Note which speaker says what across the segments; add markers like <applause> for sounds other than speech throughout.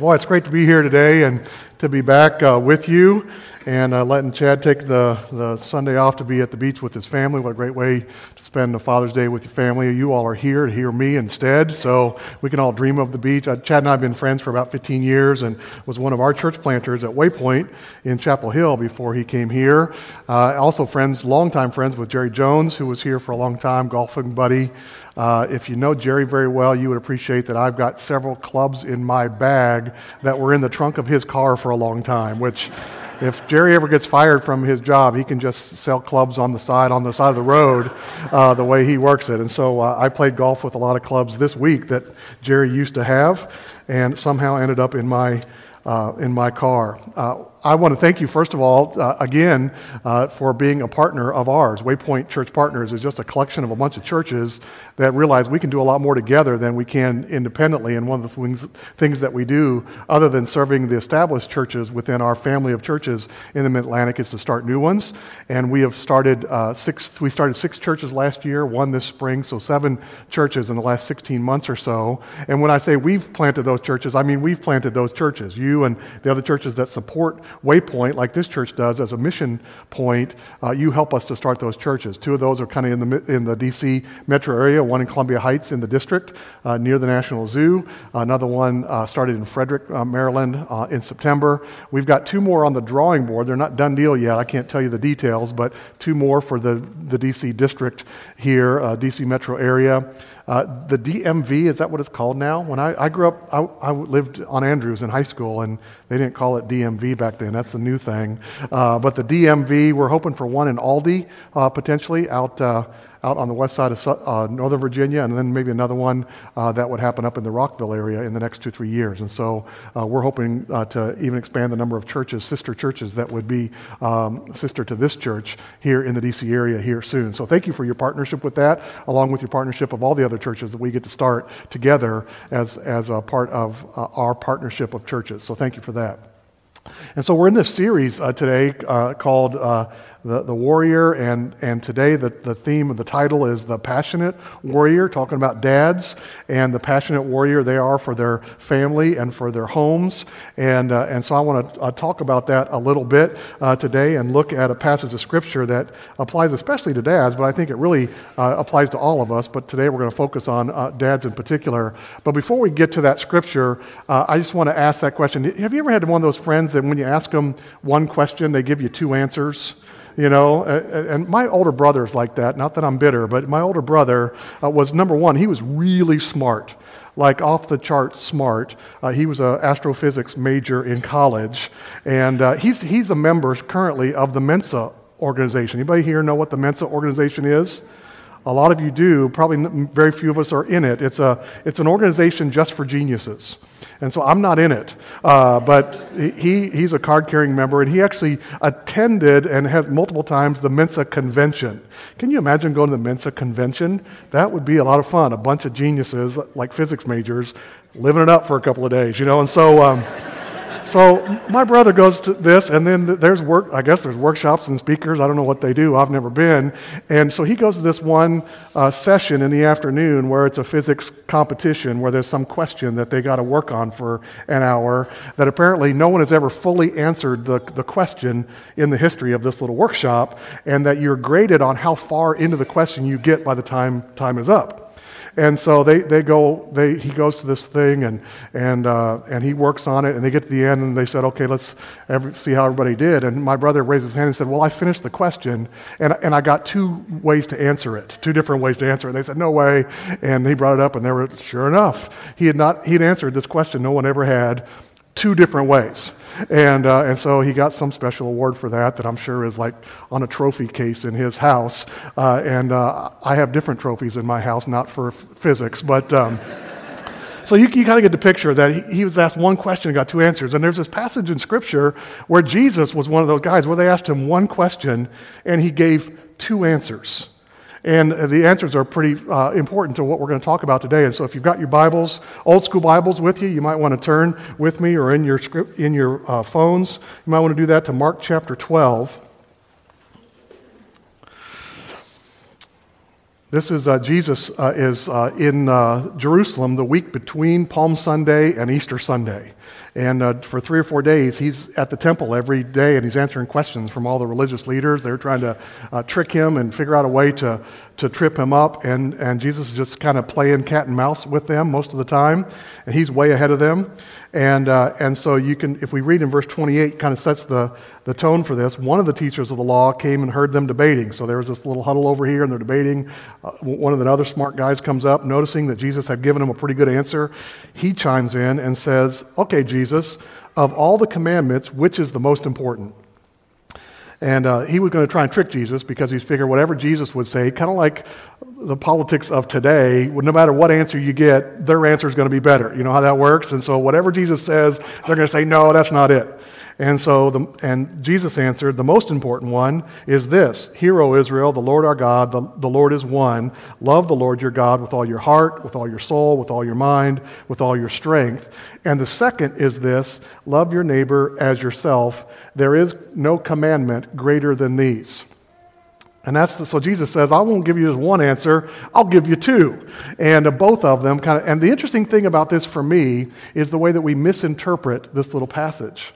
Speaker 1: Boy, it's great to be here today and to be back uh, with you and uh, letting Chad take the, the Sunday off to be at the beach with his family. What a great way to spend the Father's Day with your family. You all are here to hear me instead, so we can all dream of the beach. Uh, Chad and I have been friends for about 15 years and was one of our church planters at Waypoint in Chapel Hill before he came here. Uh, also friends, longtime friends with Jerry Jones, who was here for a long time, golfing buddy. Uh, if you know Jerry very well, you would appreciate that I've got several clubs in my bag that were in the trunk of his car for a long time, which if Jerry ever gets fired from his job, he can just sell clubs on the side, on the side of the road, uh, the way he works it. And so uh, I played golf with a lot of clubs this week that Jerry used to have, and somehow ended up in my uh, in my car. I want to thank you, first of all, uh, again, uh, for being a partner of ours. Waypoint Church Partners is just a collection of a bunch of churches that realize we can do a lot more together than we can independently. And one of the things, things that we do, other than serving the established churches within our family of churches in the Mid Atlantic, is to start new ones. And we have started uh, six. We started six churches last year, one this spring, so seven churches in the last 16 months or so. And when I say we've planted those churches, I mean we've planted those churches. You and the other churches that support waypoint, like this church does, as a mission point, uh, you help us to start those churches. Two of those are kind of in the, in the D.C. metro area, one in Columbia Heights in the district uh, near the National Zoo. Another one uh, started in Frederick, uh, Maryland uh, in September. We've got two more on the drawing board. They're not done deal yet. I can't tell you the details, but two more for the, the D.C. district here, D.C. metro area. Uh, the DMV, is that what it's called now? When I, I grew up, I, I, lived on Andrews in high school, and they didn't call it DMV back then. That's the new thing. Uh, but the DMV, we're hoping for one in Aldie, uh, potentially, out uh, out on the west side of uh, Northern Virginia, and then maybe another one uh, that would happen up in the Rockville area in the next two, three years. And so uh, we're hoping uh, to even expand the number of churches, sister churches, that would be um, sister to this church here in the DC area here soon. So thank you for your partnership with that, along with your partnership of all the other churches that we get to start together as, as a part of uh, our partnership of churches. So thank you for that. And so we're in this series uh, today called the, the warrior, and, and today the, the theme of the title is The Passionate Warrior, talking about dads and the passionate warrior they are for their family and for their homes. And, uh, and so I want to uh, talk about that a little bit uh, today and look at a passage of Scripture that applies especially to dads, but I think it really uh, applies to all of us. But today we're going to focus on uh, dads in particular. But before we get to that Scripture, uh, I just want to ask that question. Have you ever had one of those friends that when you ask them one question, they give you two answers? You know and my older brother's like that not that i'm bitter but my older brother uh, was number one he was really smart like off the chart smart. Uh, he was an astrophysics major in college and uh, he's, he's a member currently of the mensa organization. Anybody here know what the mensa organization is a lot of you do probably very few of us are in it it's, a, it's an organization just for geniuses and so I'm not in it. Uh, but he, he's a card carrying member, and he actually attended and has multiple times the Mensa convention. Can you imagine going to the Mensa convention? That would be a lot of fun. A bunch of geniuses, like physics majors, living it up for a couple of days, you know? And so. Um, so my brother goes to this, and then there's work. I guess there's workshops and speakers. I don't know what they do. I've never been. And so he goes to this one uh, session in the afternoon where it's a physics competition where there's some question that they got to work on for an hour. That apparently no one has ever fully answered the, the question in the history of this little workshop, and that you're graded on how far into the question you get by the time time is up. And so they, they go, they, he goes to this thing and, and, uh, and he works on it. And they get to the end and they said, okay, let's every, see how everybody did. And my brother raised his hand and said, well, I finished the question and, and I got two ways to answer it, two different ways to answer it. And they said, no way. And he brought it up and they were, sure enough, he had not, he'd answered this question no one ever had two different ways. And, uh, and so he got some special award for that, that I'm sure is like on a trophy case in his house. Uh, and uh, I have different trophies in my house, not for f- physics, but. Um, so you, you kind of get the picture that he, he was asked one question and got two answers. And there's this passage in Scripture where Jesus was one of those guys where they asked him one question and he gave two answers. And the answers are pretty uh, important to what we're going to talk about today. And so if you've got your Bibles, old school Bibles with you, you might want to turn with me or in your, script, in your uh, phones. You might want to do that to Mark chapter 12. This is uh, Jesus uh, is uh, in uh, Jerusalem the week between Palm Sunday and Easter Sunday. And uh, for three or four days, he's at the temple every day and he's answering questions from all the religious leaders. They're trying to uh, trick him and figure out a way to, to trip him up. And, and Jesus is just kind of playing cat and mouse with them most of the time. And he's way ahead of them. And, uh, and so you can, if we read in verse 28, kind of sets the, the tone for this. One of the teachers of the law came and heard them debating. So there was this little huddle over here and they're debating. Uh, one of the other smart guys comes up, noticing that Jesus had given him a pretty good answer. He chimes in and says, Okay, Jesus, of all the commandments, which is the most important? And uh, he was going to try and trick Jesus because he's figured whatever Jesus would say, kind of like the politics of today, no matter what answer you get, their answer is going to be better. You know how that works? And so whatever Jesus says, they're going to say, no, that's not it. And so, the, and Jesus answered, the most important one is this Hear, O Israel, the Lord our God, the, the Lord is one. Love the Lord your God with all your heart, with all your soul, with all your mind, with all your strength. And the second is this love your neighbor as yourself. There is no commandment greater than these. And that's the, so Jesus says, I won't give you just one answer, I'll give you two. And uh, both of them kind of, and the interesting thing about this for me is the way that we misinterpret this little passage.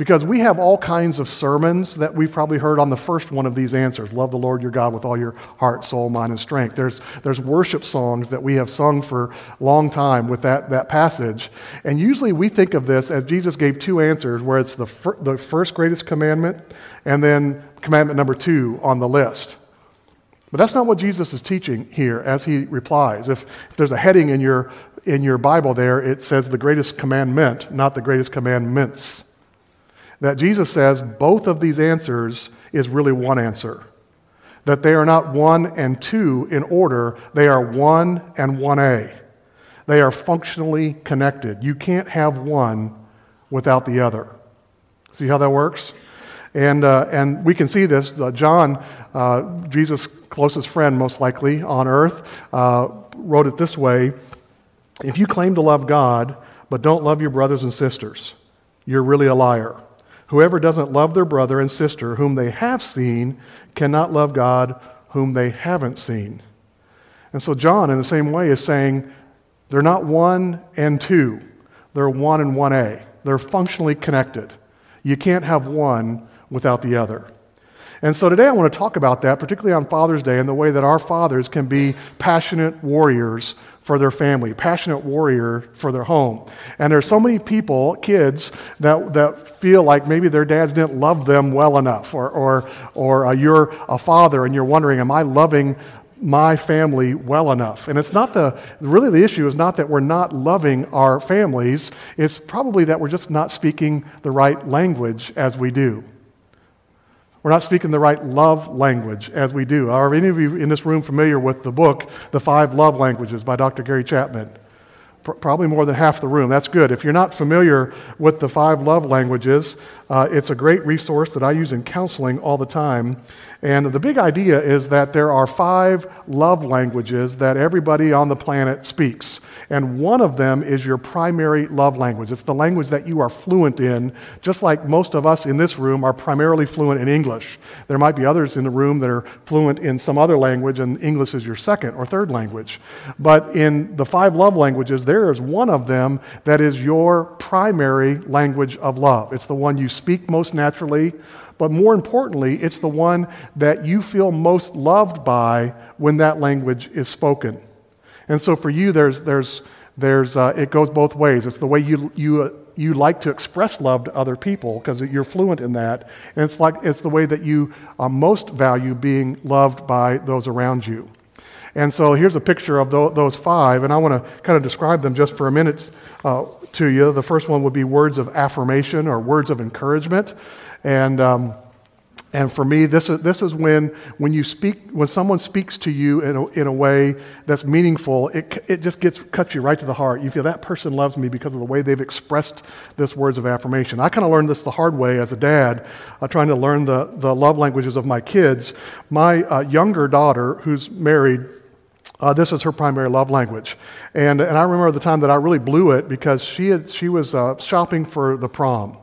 Speaker 1: Because we have all kinds of sermons that we've probably heard on the first one of these answers love the Lord your God with all your heart, soul, mind, and strength. There's, there's worship songs that we have sung for a long time with that, that passage. And usually we think of this as Jesus gave two answers, where it's the, fir- the first greatest commandment and then commandment number two on the list. But that's not what Jesus is teaching here as he replies. If, if there's a heading in your, in your Bible there, it says the greatest commandment, not the greatest commandments that Jesus says both of these answers is really one answer. That they are not one and two in order, they are one and 1A. They are functionally connected. You can't have one without the other. See how that works? And, uh, and we can see this. Uh, John, uh, Jesus' closest friend, most likely on earth, uh, wrote it this way If you claim to love God, but don't love your brothers and sisters, you're really a liar. Whoever doesn't love their brother and sister whom they have seen cannot love God whom they haven't seen. And so, John, in the same way, is saying they're not one and two, they're one and 1A. They're functionally connected. You can't have one without the other. And so today I want to talk about that, particularly on Father's Day, and the way that our fathers can be passionate warriors for their family, passionate warrior for their home. And there's so many people, kids, that, that feel like maybe their dads didn't love them well enough, or, or, or uh, you're a father and you're wondering, am I loving my family well enough? And it's not the, really the issue is not that we're not loving our families, it's probably that we're just not speaking the right language as we do. We're not speaking the right love language as we do. Are any of you in this room familiar with the book, The Five Love Languages by Dr. Gary Chapman? Probably more than half the room. That's good. If you're not familiar with the five love languages, uh, it's a great resource that I use in counseling all the time. And the big idea is that there are five love languages that everybody on the planet speaks. And one of them is your primary love language. It's the language that you are fluent in, just like most of us in this room are primarily fluent in English. There might be others in the room that are fluent in some other language, and English is your second or third language. But in the five love languages, there is one of them that is your primary language of love. It's the one you speak most naturally but more importantly, it's the one that you feel most loved by when that language is spoken. And so for you, there's, there's, there's, uh, it goes both ways. It's the way you, you, uh, you like to express love to other people because you're fluent in that. And it's, like, it's the way that you uh, most value being loved by those around you. And so here's a picture of those five, and I want to kind of describe them just for a minute uh, to you. The first one would be words of affirmation or words of encouragement. And, um, and for me, this is, this is when, when, you speak, when someone speaks to you in a, in a way that's meaningful, it, it just gets, cuts you right to the heart. You feel that person loves me because of the way they've expressed this words of affirmation. I kind of learned this the hard way as a dad, uh, trying to learn the, the love languages of my kids. My uh, younger daughter, who's married, uh, this is her primary love language. And, and I remember the time that I really blew it because she, had, she was uh, shopping for the prom.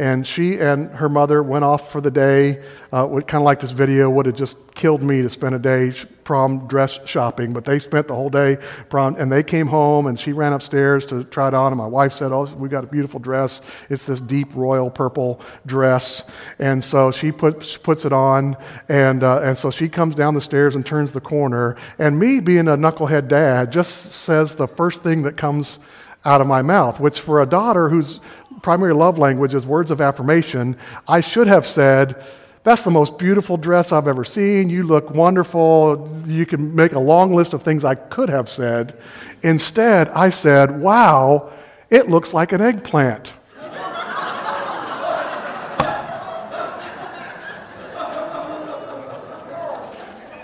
Speaker 1: And she and her mother went off for the day. Uh, kind of like this video would have just killed me to spend a day prom dress shopping, but they spent the whole day prom, and they came home, and she ran upstairs to try it on, and my wife said, "Oh, we got a beautiful dress. It's this deep royal purple dress," and so she puts puts it on, and uh, and so she comes down the stairs and turns the corner, and me being a knucklehead dad just says the first thing that comes out of my mouth, which for a daughter whose primary love language is words of affirmation, I should have said. That's the most beautiful dress I've ever seen. You look wonderful. You can make a long list of things I could have said. Instead, I said, Wow, it looks like an eggplant.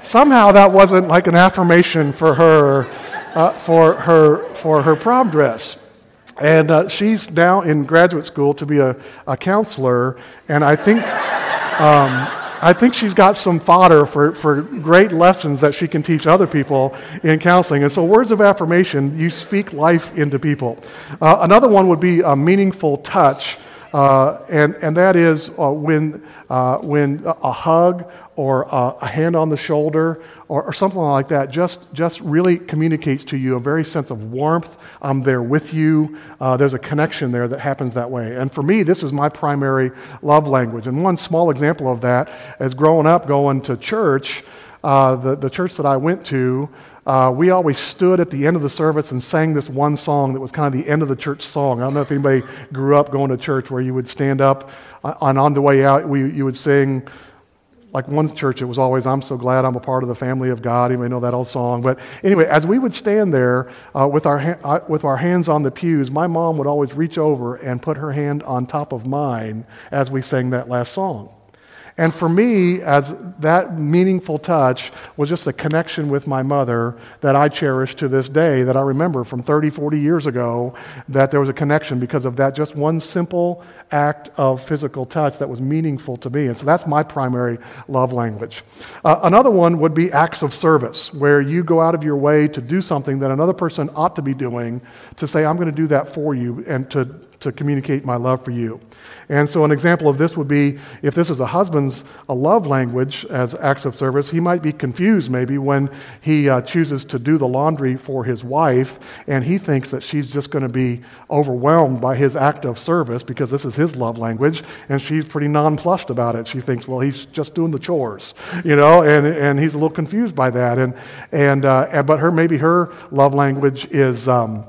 Speaker 1: Somehow that wasn't like an affirmation for her, uh, for her, for her prom dress. And uh, she's now in graduate school to be a, a counselor, and I think. <laughs> Um, I think she's got some fodder for, for great lessons that she can teach other people in counseling. And so, words of affirmation, you speak life into people. Uh, another one would be a meaningful touch, uh, and, and that is uh, when, uh, when a hug or a, a hand on the shoulder or, or, something like that just, just really communicates to you a very sense of warmth. I'm there with you. Uh, there's a connection there that happens that way. And for me, this is my primary love language. And one small example of that is growing up going to church. Uh, the, the church that I went to, uh, we always stood at the end of the service and sang this one song that was kind of the end of the church song. I don't know if anybody grew up going to church where you would stand up uh, and on the way out, we, you would sing like one church, it was always, I'm so glad I'm a part of the family of God. You may know that old song. But anyway, as we would stand there uh, with, our ha- uh, with our hands on the pews, my mom would always reach over and put her hand on top of mine as we sang that last song. And for me, as that meaningful touch was just a connection with my mother that I cherish to this day, that I remember from 30, 40 years ago, that there was a connection because of that just one simple act of physical touch that was meaningful to me. And so that's my primary love language. Uh, another one would be acts of service, where you go out of your way to do something that another person ought to be doing, to say, I'm going to do that for you, and to to communicate my love for you. And so, an example of this would be if this is a husband's a love language as acts of service, he might be confused maybe when he uh, chooses to do the laundry for his wife, and he thinks that she's just going to be overwhelmed by his act of service because this is his love language, and she's pretty nonplussed about it. She thinks, well, he's just doing the chores, you know, and, and he's a little confused by that. And, and, uh, but her, maybe her love language is. Um,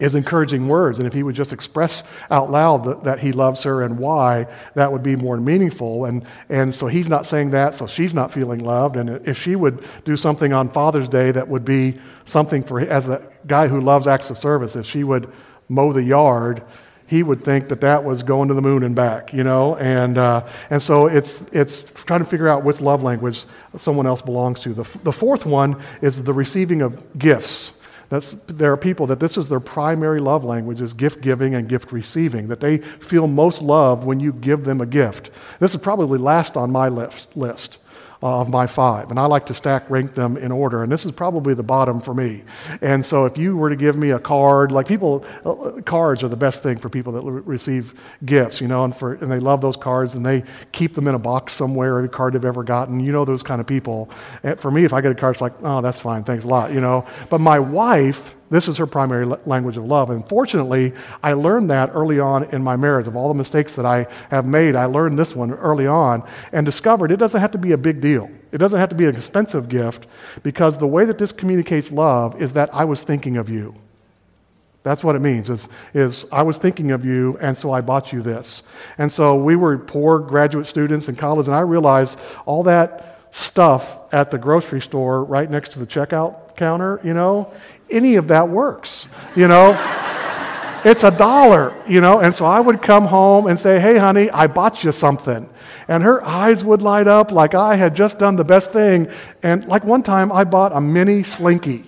Speaker 1: is encouraging words. And if he would just express out loud that, that, he loves her and why, that would be more meaningful. And, and so he's not saying that, so she's not feeling loved. And if she would do something on Father's Day that would be something for, as a guy who loves acts of service, if she would mow the yard, he would think that that was going to the moon and back, you know? And, uh, and so it's, it's trying to figure out which love language someone else belongs to. The, the fourth one is the receiving of gifts. That's, there are people that this is their primary love language is gift giving and gift receiving, that they feel most loved when you give them a gift. This is probably last on my list. list of my five. And I like to stack rank them in order. And this is probably the bottom for me. And so if you were to give me a card, like people, uh, cards are the best thing for people that receive gifts, you know, and, for, and they love those cards and they keep them in a box somewhere, every card they've ever gotten. You know those kind of people. And for me, if I get a card, it's like, oh, that's fine, thanks a lot, you know. But my wife, this is her primary language of love. And fortunately, I learned that early on in my marriage. Of all the mistakes that I have made, I learned this one early on and discovered it doesn't have to be a big deal. It doesn't have to be an expensive gift because the way that this communicates love is that I was thinking of you. That's what it means is, is I was thinking of you, and so I bought you this. And so we were poor graduate students in college, and I realized all that stuff at the grocery store right next to the checkout counter, you know, any of that works, you know? it's a dollar, you know? And so I would come home and say, hey, honey, I bought you something. And her eyes would light up like I had just done the best thing. And like one time, I bought a mini slinky.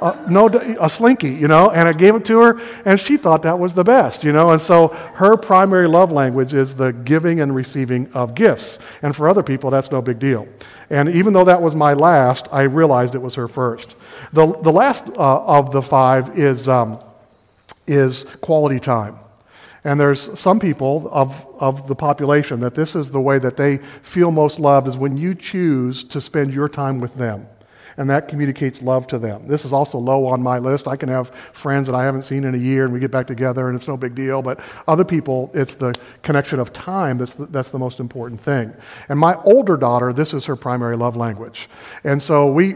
Speaker 1: Uh, no, a slinky, you know, and I gave it to her, and she thought that was the best, you know. And so her primary love language is the giving and receiving of gifts. And for other people, that's no big deal. And even though that was my last, I realized it was her first. The, the last uh, of the five is, um, is quality time. And there's some people of, of the population that this is the way that they feel most loved is when you choose to spend your time with them and that communicates love to them. This is also low on my list. I can have friends that I haven't seen in a year and we get back together and it's no big deal, but other people, it's the connection of time that's the, that's the most important thing. And my older daughter, this is her primary love language. And so we,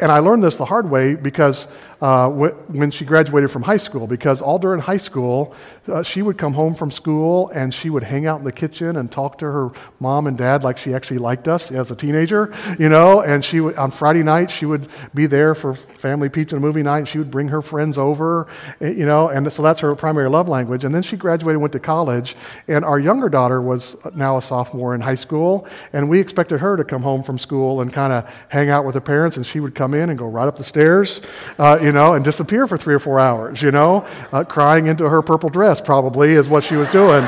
Speaker 1: and I learned this the hard way because uh, when she graduated from high school, because all during high school, uh, she would come home from school and she would hang out in the kitchen and talk to her mom and dad like she actually liked us as a teenager, you know. And she on Friday night, she would be there for family pizza and movie night, and she would bring her friends over, eh, you know. And so that's her primary love language. And then she graduated, and went to college, and our younger daughter was now a sophomore in high school, and we expected her to come home from school and kind of hang out with her parents, and she would come in and go right up the stairs, uh, you know, and disappear for three or four hours, you know, uh, crying into her purple dress probably is what she was doing,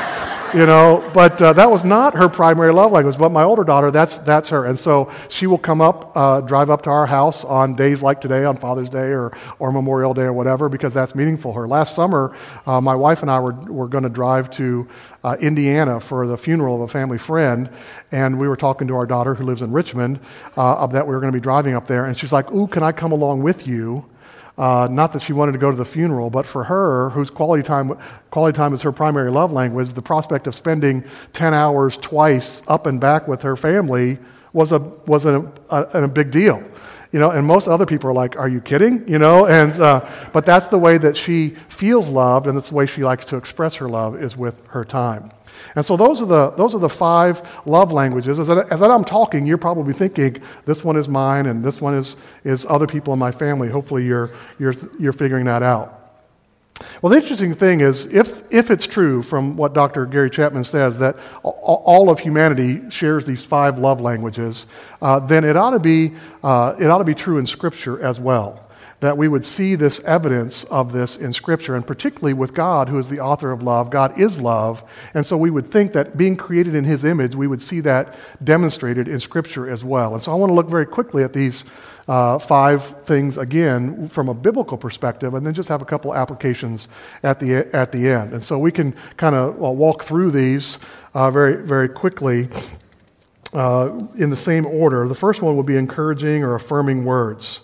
Speaker 1: you know. But uh, that was not her primary love language. But my older daughter, that's, that's her. And so she will come up, uh, drive up to our house on days like today, on Father's Day or, or Memorial Day or whatever, because that's meaningful her. Last summer, uh, my wife and I were, were going to drive to uh, Indiana for the funeral of a family friend, and we were talking to our daughter who lives in Richmond uh, that we were going to be driving up there, and she's like, "Ooh, can I come along with you?" Uh, not that she wanted to go to the funeral, but for her, whose quality time, quality time is her primary love language, the prospect of spending 10 hours twice up and back with her family was a, was a, a, a big deal. You know, and most other people are like, "Are you kidding?" You know, and uh, but that's the way that she feels loved, and that's the way she likes to express her love is with her time. And so those are the, those are the five love languages. As, I, as I'm talking, you're probably thinking, this one is mine and this one is, is other people in my family. Hopefully you're, you're, you're figuring that out. Well, the interesting thing is, if, if it's true from what Dr. Gary Chapman says, that all of humanity shares these five love languages, uh, then it ought, to be, uh, it ought to be true in Scripture as well that we would see this evidence of this in Scripture, and particularly with God, who is the author of love. God is love. And so we would think that being created in His image, we would see that demonstrated in Scripture as well. And so I want to look very quickly at these uh, five things again from a biblical perspective, and then just have a couple applications at the, at the end. And so we can kind of well, walk through these uh, very, very quickly. Uh, in the same order. The first one would be encouraging or affirming words.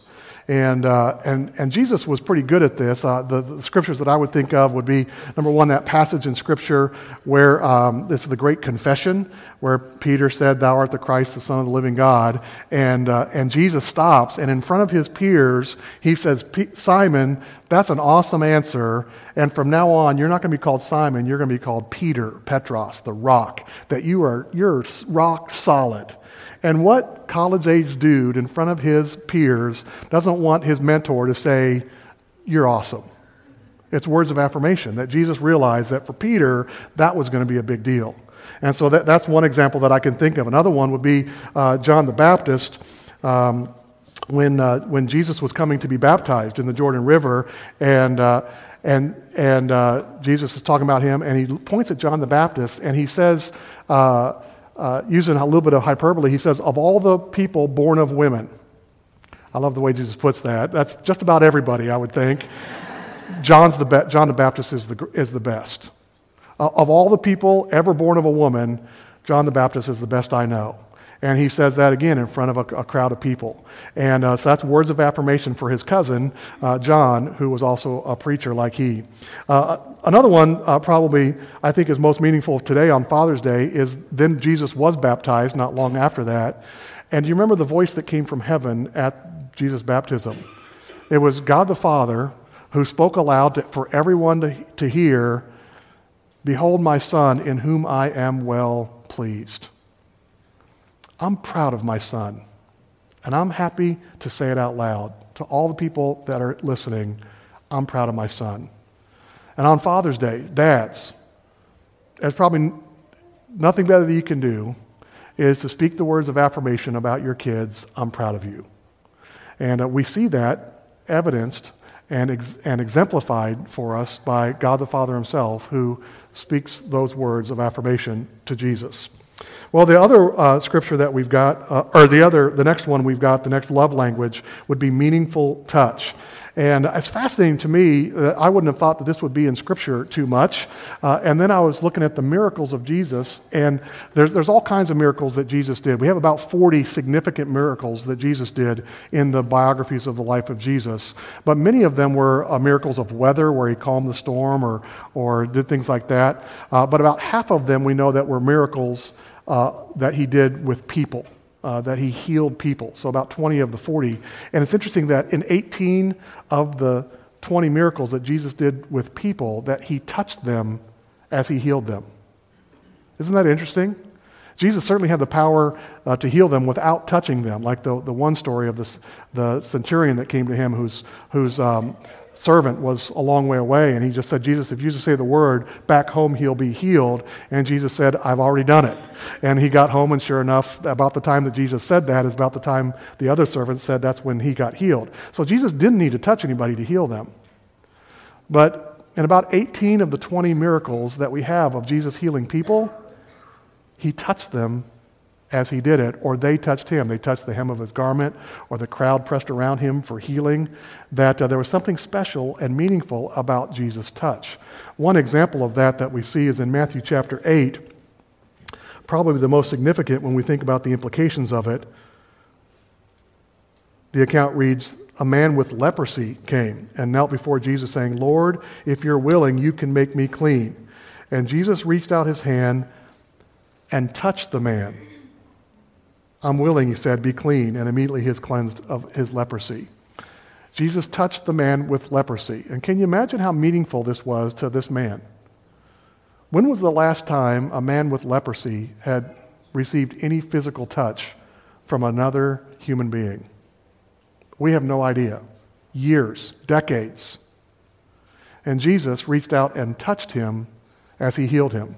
Speaker 1: And, uh, and, and Jesus was pretty good at this. Uh, the, the, scriptures that I would think of would be number one, that passage in Scripture where um, this is the great confession, where Peter said, Thou art the Christ, the Son of the living God. And, uh, and Jesus stops, and in front of his peers, he says, Simon, that's an awesome answer. And from now on, you're not going to be called Simon, you're going to be called Peter, Petros, the rock, that you are, you're rock solid. And what college age dude in front of his peers doesn't want his mentor to say, You're awesome? It's words of affirmation that Jesus realized that for Peter, that was going to be a big deal. And so that, that's one example that I can think of. Another one would be uh, John the Baptist. Um, when, uh, when Jesus was coming to be baptized in the Jordan River, and, uh, and, and uh, Jesus is talking about him, and he points at John the Baptist, and he says, uh, using a little bit of hyperbole, he says, Of all the people born of women, I love the way Jesus puts that. That's just about everybody, I would think. John's the be- John the Baptist is the, is the best. Uh, of all the people ever born of a woman, John the Baptist is the best I know. And he says that again in front of a, a crowd of people. And uh, so that's words of affirmation for his cousin, uh, John, who was also a preacher like he. Uh, another one, uh, probably I think is most meaningful today on Father's Day, is then Jesus was baptized not long after that. And you remember the voice that came from heaven at Jesus' baptism? It was God the Father who spoke aloud to, for everyone to, to hear Behold, my Son, in whom I am well pleased. I'm proud of my son. And I'm happy to say it out loud to all the people that are listening. I'm proud of my son. And on Father's Day, dads, there's probably nothing better that you can do is to speak the words of affirmation about your kids. I'm proud of you. And uh, we see that evidenced and, ex- and exemplified for us by God the Father himself, who speaks those words of affirmation to Jesus. Well, the other uh, scripture that we've got, uh, or the other, the next one we've got, the next love language would be meaningful touch. And it's fascinating to me that I wouldn't have thought that this would be in Scripture too much. Uh, and then I was looking at the miracles of Jesus, and there's, there's all kinds of miracles that Jesus did. We have about 40 significant miracles that Jesus did in the biographies of the life of Jesus. But many of them were uh, miracles of weather, where he calmed the storm or, or did things like that. Uh, but about half of them we know that were miracles uh, that he did with people uh, that he healed people. So about 20 of the 40. And it's interesting that in 18 of the 20 miracles that Jesus did with people, that he touched them as he healed them. Isn't that interesting? Jesus certainly had the power uh, to heal them without touching them, like the, the one story of this, the centurion that came to him whose, whose um, servant was a long way away, and he just said, Jesus, if you just say the word, back home he'll be healed. And Jesus said, I've already done it. And he got home, and sure enough, about the time that Jesus said that is about the time the other servant said that's when he got healed. So Jesus didn't need to touch anybody to heal them. But in about 18 of the 20 miracles that we have of Jesus healing people, he touched them as he did it, or they touched him. They touched the hem of his garment, or the crowd pressed around him for healing. That uh, there was something special and meaningful about Jesus' touch. One example of that that we see is in Matthew chapter 8, probably the most significant when we think about the implications of it. The account reads A man with leprosy came and knelt before Jesus, saying, Lord, if you're willing, you can make me clean. And Jesus reached out his hand and touched the man I'm willing, he said, be clean. And immediately he is cleansed of his leprosy. Jesus touched the man with leprosy. And can you imagine how meaningful this was to this man? When was the last time a man with leprosy had received any physical touch from another human being? We have no idea. Years, decades. And Jesus reached out and touched him as he healed him.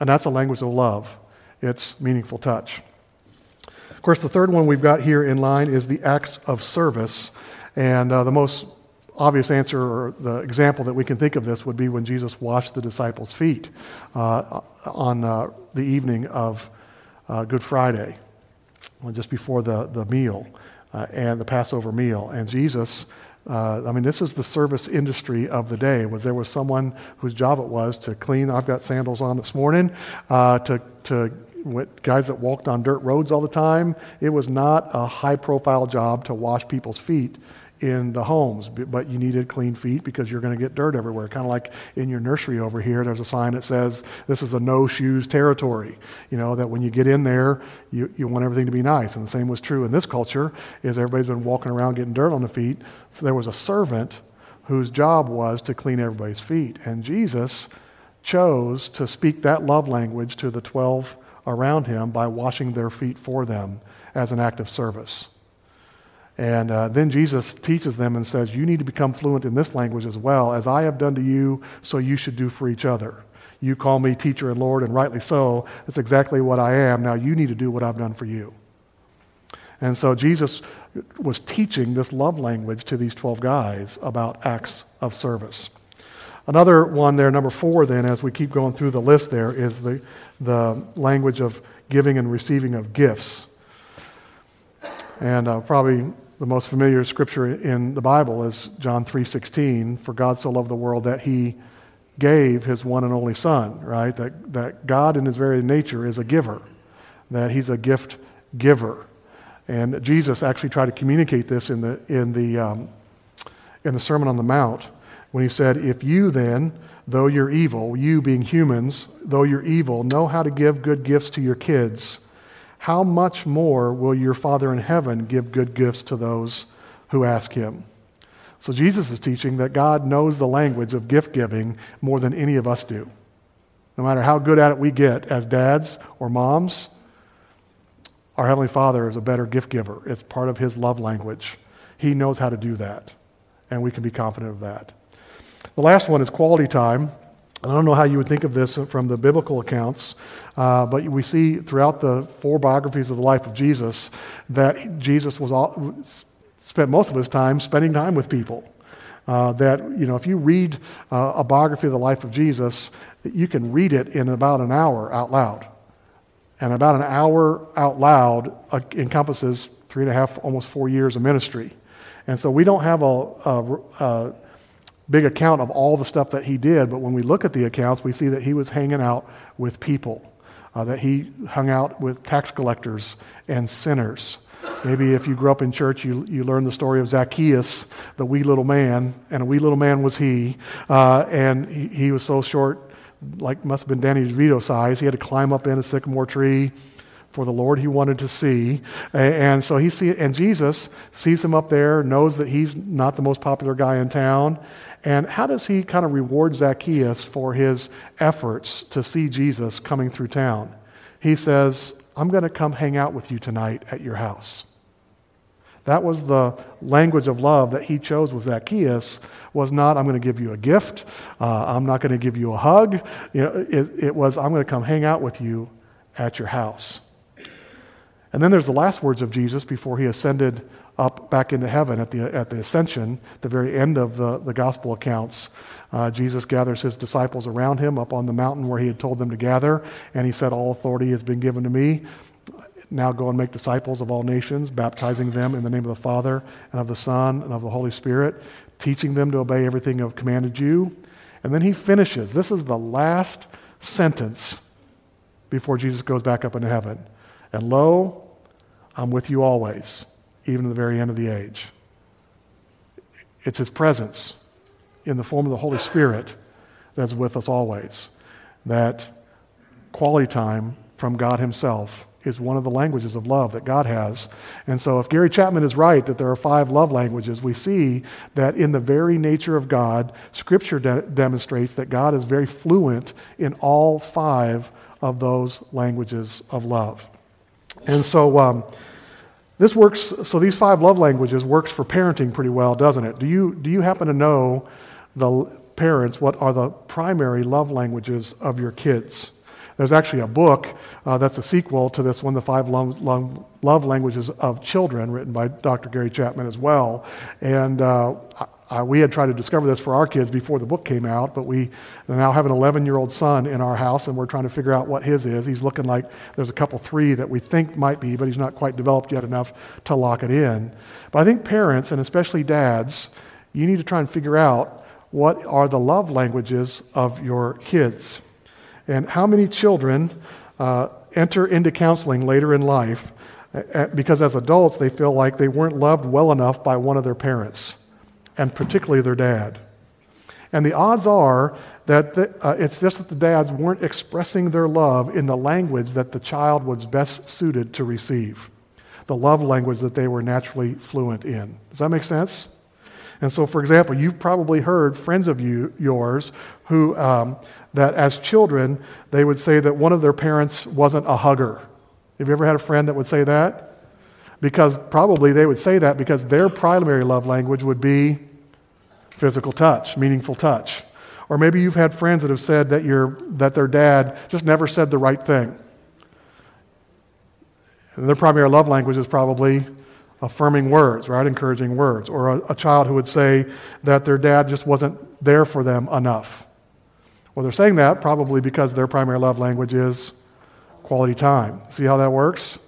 Speaker 1: And that's a language of love. It's meaningful touch. Of course, the third one we've got here in line is the acts of service. And uh, the most obvious answer or the example that we can think of this would be when Jesus washed the disciples' feet uh, on uh, the evening of uh, Good Friday, just before the, the meal uh, and the Passover meal. And Jesus uh, I mean, this is the service industry of the day. Was there was someone whose job it was to clean? I've got sandals on this morning uh, to to guys that walked on dirt roads all the time. It was not a high profile job to wash people's feet in the homes, but you needed clean feet because you're going to get dirt everywhere. Kind of like in your nursery over here, there's a sign that says this is a no shoes territory. You know, that when you get in there, you, you want everything to be nice. And the same was true in this culture, is everybody's been walking around getting dirt on the feet. So there was a servant whose job was to clean everybody's feet. And Jesus chose to speak that love language to the 12 around him by washing their feet for them as an act of service. And uh, then Jesus teaches them and says, You need to become fluent in this language as well. As I have done to you, so you should do for each other. You call me teacher and Lord, and rightly so. That's exactly what I am. Now you need to do what I've done for you. And so Jesus was teaching this love language to these 12 guys about acts of service. Another one there, number four, then, as we keep going through the list there, is the, the language of giving and receiving of gifts. And uh, probably the most familiar scripture in the Bible is John 3:16, for God so loved the world that he gave his one and only son, right? That, that God in his very nature is a giver, that he's a gift giver. And Jesus actually tried to communicate this in the, in the, um, in the Sermon on the Mount when he said, If you then, though you're evil, you being humans, though you're evil, know how to give good gifts to your kids, how much more will your Father in heaven give good gifts to those who ask him? So Jesus is teaching that God knows the language of gift giving more than any of us do. No matter how good at it we get as dads or moms, our Heavenly Father is a better gift giver. It's part of His love language. He knows how to do that, and we can be confident of that. The last one is quality time. I don't know how you would think of this from the biblical accounts, uh, but we see throughout the four biographies of the life of Jesus that Jesus was all, spent most of his time spending time with people. Uh, that you know, if you read uh, a biography of the life of Jesus, you can read it in about an hour out loud, and about an hour out loud uh, encompasses three and a half, almost four years of ministry. And so we don't have a, a, a big account of all the stuff that he did, but when we look at the accounts, we see that he was hanging out with people, uh, that he hung out with tax collectors and sinners. Maybe if you grew up in church, you, you learned the story of Zacchaeus, the wee little man, and a wee little man was he. Uh, and he, he, was so short, like must have been Danny DeVito size. He had to climb up in a sycamore tree for the Lord he wanted to see. And so he see, and Jesus sees him up there, knows that he's not the most popular guy in town. And how does he kind of reward Zacchaeus for his efforts to see Jesus coming through town? He says, I'm going to come hang out with you tonight at your house. That was the language of love that he chose with Zacchaeus was not, I'm going to give you a gift. Uh, I'm not going to give you a hug. You know, it, it was, I'm going to come hang out with you at your house. And then there's the last words of Jesus before he ascended up back into heaven at the, at the ascension, the very end of the, the gospel accounts. Uh, Jesus gathers his disciples around him up on the mountain where he had told them to gather, and he said, All authority has been given to me. Now go and make disciples of all nations, baptizing them in the name of the Father and of the Son and of the Holy Spirit, teaching them to obey everything I've commanded you. And then he finishes. This is the last sentence before Jesus goes back up into heaven. And lo, I'm with you always, even to the very end of the age. It's his presence in the form of the Holy Spirit that's with us always. That quality time from God Himself is one of the languages of love that God has. And so, if Gary Chapman is right that there are five love languages, we see that in the very nature of God, Scripture de- demonstrates that God is very fluent in all five of those languages of love. And so, um, this works, so these five love languages works for parenting pretty well, doesn't it? Do you, do you happen to know the parents what are the primary love languages of your kids? There's actually a book uh, that's a sequel to this one, The Five Love, Love, Love, Languages of Children, written by Dr. Gary Chapman as well. And uh, uh, we had tried to discover this for our kids before the book came out, but we now have an 11 year old son in our house, and we're trying to figure out what his is. He's looking like there's a couple, three that we think might be, but he's not quite developed yet enough to lock it in. But I think parents, and especially dads, you need to try and figure out what are the love languages of your kids. And how many children uh, enter into counseling later in life uh, because as adults they feel like they weren't loved well enough by one of their parents and particularly their dad. And the odds are that the, uh, it's just that the dads weren't expressing their love in the language that the child was best suited to receive, the love language that they were naturally fluent in. Does that make sense? And so, for example, you've probably heard friends of you, yours who, um, that as children, they would say that one of their parents wasn't a hugger. Have you ever had a friend that would say that? Because probably they would say that because their primary love language would be physical touch, meaningful touch. Or maybe you've had friends that have said that, your, that their dad just never said the right thing. And their primary love language is probably affirming words, right? Encouraging words. Or a, a, child who would say that their dad just wasn't there for them enough. Well, they're saying that probably because their primary love language is quality time. See how that works?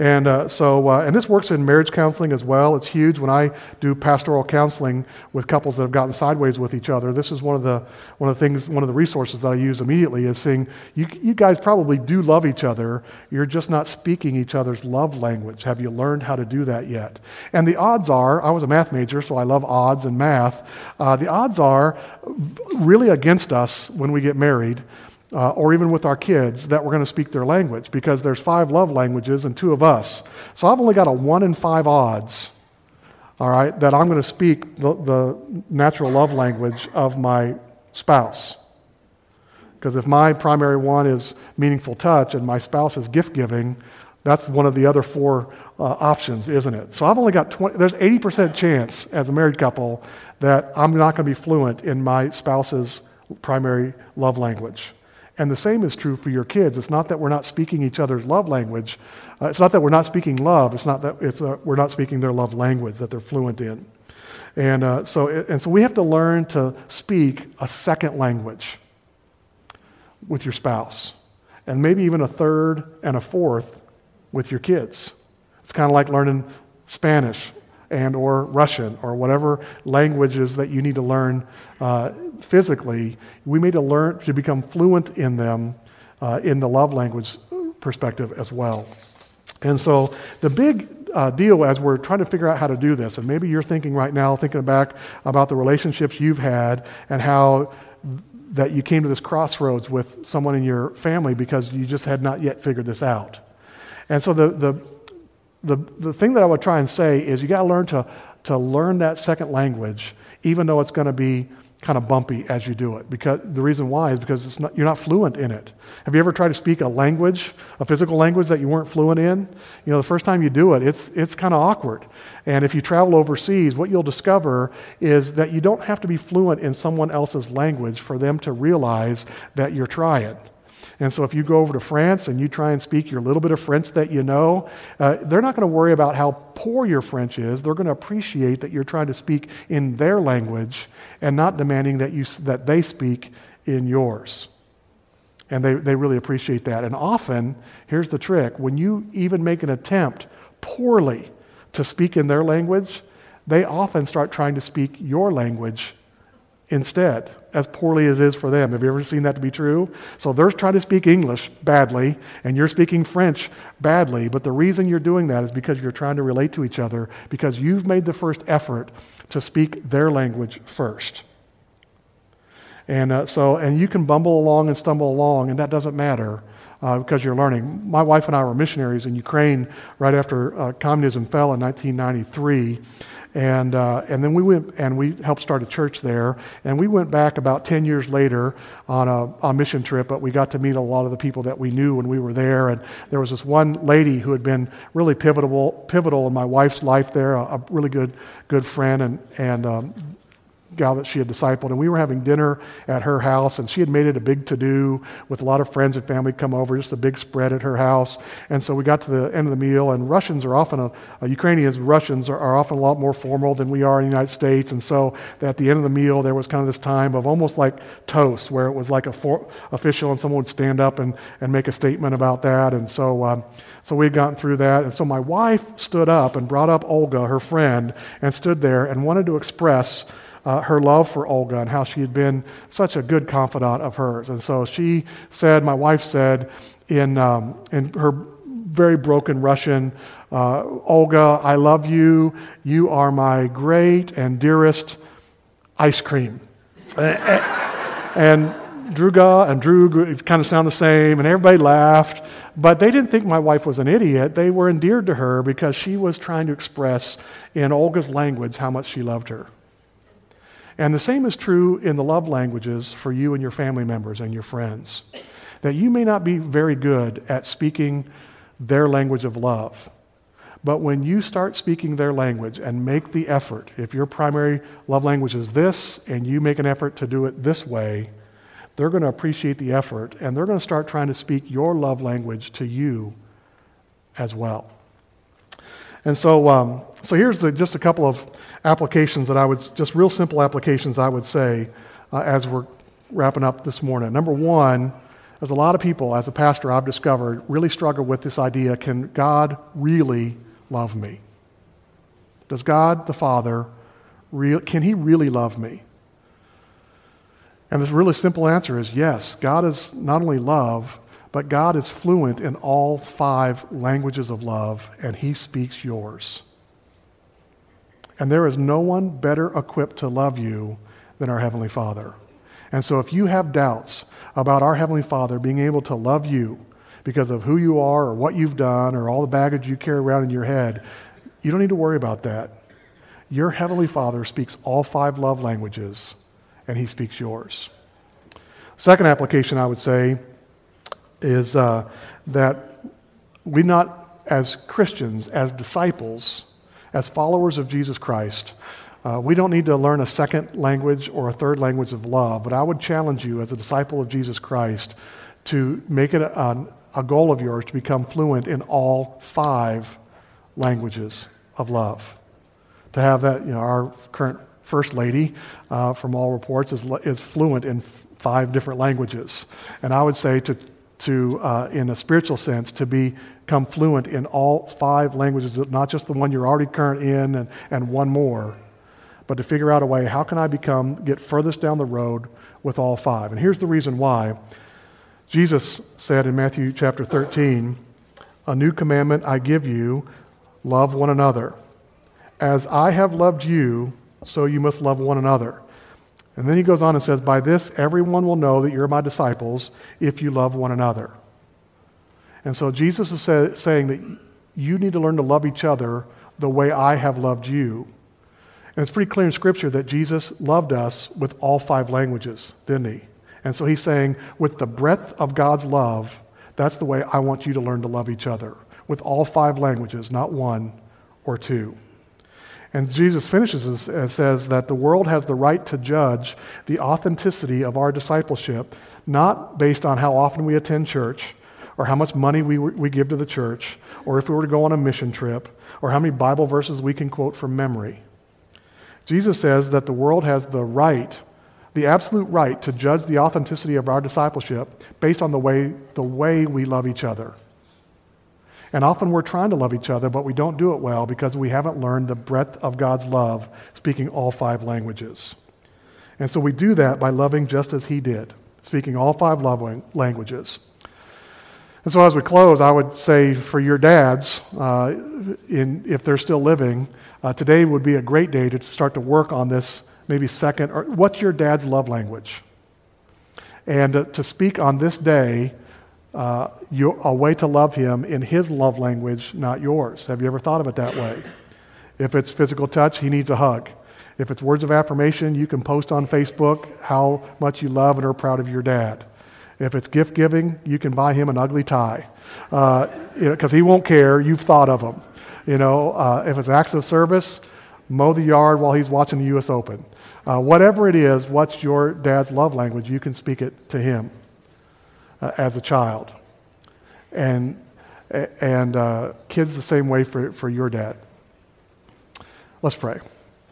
Speaker 1: And uh, so, uh, and this works in marriage counseling as well. It's huge when I do pastoral counseling with couples that have gotten sideways with each other. This is one of the one of the things, one of the resources that I use immediately is saying, you, you guys probably do love each other. You're just not speaking each other's love language. Have you learned how to do that yet? And the odds are, I was a math major, so I love odds and math. Uh, the odds are really against us when we get married uh, or even with our kids that we're going to speak their language because there's five love languages and two of us. So I've only got a one in five odds, all right, that I'm going to speak the, the natural love language of my spouse. Because if my primary one is meaningful touch and my spouse is gift giving, that's one of the other four uh, options, isn't it? So I've only got 20, there's 80% chance as a married couple that I'm not going to be fluent in my spouse's primary love language. And the same is true for your kids. It's not that we're not speaking each other's love language. Uh, it's not that we're not speaking love. It's not that it's, uh, we're not speaking their love language that they're fluent in. And, uh, so, and so we have to learn to speak a second language with your spouse, and maybe even a third and a fourth with your kids. It's kind of like learning Spanish and or Russian or whatever languages that you need to learn uh, physically, we need to learn to become fluent in them uh, in the love language perspective as well. And so the big uh, deal as we're trying to figure out how to do this, and maybe you're thinking right now, thinking back about the relationships you've had and how that you came to this crossroads with someone in your family because you just had not yet figured this out. And so the, the, the, the thing that I would try and say is you got to learn to, to learn that second language, even though it's going to be kind of bumpy as you do it. Because the reason why is because not, you're not fluent in it. Have you ever tried to speak a language, a physical language that you weren't fluent in? You know, the first time you do it, it's, it's kind of awkward. And if you travel overseas, what you'll discover is that you don't have to be fluent in someone else's language for them to realize that you're trying. And so if you go over to France and you try and speak your little bit of French that you know, uh, they're not going to worry about how poor your French is. They're going to appreciate that you're trying to speak in their language and not demanding that, you, that they speak in yours. And they, they really appreciate that. And often, here's the trick when you even make an attempt poorly to speak in their language, they often start trying to speak your language instead, as poorly as it is for them. Have you ever seen that to be true? So they're trying to speak English badly, and you're speaking French badly, but the reason you're doing that is because you're trying to relate to each other, because you've made the first effort to speak their language first. And uh, so, and you can bumble along and stumble along, and that doesn't matter uh, because you're learning. My wife and I were missionaries in Ukraine right after uh, communism fell in 1993. And, uh, and then we went and we helped start a church there. And we went back about 10 years later on a, a, mission trip, but we got to meet a lot of the people that we knew when we were there. And there was this one lady who had been really pivotal, pivotal in my wife's life there, a, a really good, good friend and, and um, gal that she had discipled, and we were having dinner at her house, and she had made it a big to do with a lot of friends and family come over, just a big spread at her house. And so we got to the end of the meal, and Russians are often, a, uh, Ukrainians, Russians are, are, often a lot more formal than we are in the United States. And so at the end of the meal, there was kind of this time of almost like toast, where it was like a for, official, and someone would stand up and, and make a statement about that. And so, um, so we had gotten through that. And so my wife stood up and brought up Olga, her friend, and stood there and wanted to express uh, her love for Olga and how she had been such a good confidant of hers. And so she said, my wife said, in, um, in her very broken Russian, uh, Olga, I love you. You are my great and dearest ice cream. <laughs> and Druga and Drug kind of sound the same, and everybody laughed. But they didn't think my wife was an idiot. They were endeared to her because she was trying to express in Olga's language how much she loved her. And the same is true in the love languages for you and your family members and your friends. That you may not be very good at speaking their language of love. But when you start speaking their language and make the effort, if your primary love language is this and you make an effort to do it this way, they're going to appreciate the effort and they're going to start trying to speak your love language to you as well. And so, um, so here's the, just a couple of applications that I would, just real simple applications I would say uh, as we're wrapping up this morning. Number one, there's a lot of people, as a pastor, I've discovered, really struggle with this idea can God really love me? Does God the Father, re- can He really love me? And the really simple answer is yes. God is not only love, but God is fluent in all five languages of love, and He speaks yours. And there is no one better equipped to love you than our Heavenly Father. And so if you have doubts about our Heavenly Father being able to love you because of who you are or what you've done or all the baggage you carry around in your head, you don't need to worry about that. Your Heavenly Father speaks all five love languages, and He speaks yours. Second application I would say is uh, that we not, as Christians, as disciples, as followers of Jesus Christ, uh, we don't need to learn a second language or a third language of love, but I would challenge you as a disciple of Jesus Christ to make it a, a goal of yours to become fluent in all five languages of love. To have that, you know, our current first lady, uh, from all reports, is, is fluent in five different languages. And I would say to to, uh, in a spiritual sense, to be become fluent in all five languages, not just the one you're already current in and, and one more, but to figure out a way, how can I become, get furthest down the road with all five? And here's the reason why. Jesus said in Matthew chapter 13, A new commandment I give you, love one another. As I have loved you, so you must love one another. And then he goes on and says, By this everyone will know that you're my disciples if you love one another. And so Jesus is say, saying that you need to learn to love each other the way I have loved you. And it's pretty clear in Scripture that Jesus loved us with all five languages, didn't he? And so he's saying, with the breadth of God's love, that's the way I want you to learn to love each other, with all five languages, not one or two. And Jesus finishes and says that the world has the right to judge the authenticity of our discipleship, not based on how often we attend church, or how much money we, we give to the church, or if we were to go on a mission trip, or how many Bible verses we can quote from memory. Jesus says that the world has the right, the absolute right, to judge the authenticity of our discipleship based on the way, the way we love each other. And often we're trying to love each other, but we don't do it well because we haven't learned the breadth of God's love, speaking all five languages. And so we do that by loving just as He did, speaking all five languages. And so as we close, I would say for your dads, uh, in, if they're still living, uh, today would be a great day to start to work on this maybe second, or what's your dad's love language? And uh, to speak on this day uh, a way to love him in his love language, not yours. Have you ever thought of it that way? If it's physical touch, he needs a hug. If it's words of affirmation, you can post on Facebook how much you love and are proud of your dad. If it's gift giving, you can buy him an ugly tie because uh, you know, he won't care. You've thought of him. You know, uh, if it's acts of service, mow the yard while he's watching the U.S. Open. Uh, whatever it is, what's your dad's love language? You can speak it to him uh, as a child. And, and uh, kids the same way for, for your dad. Let's pray.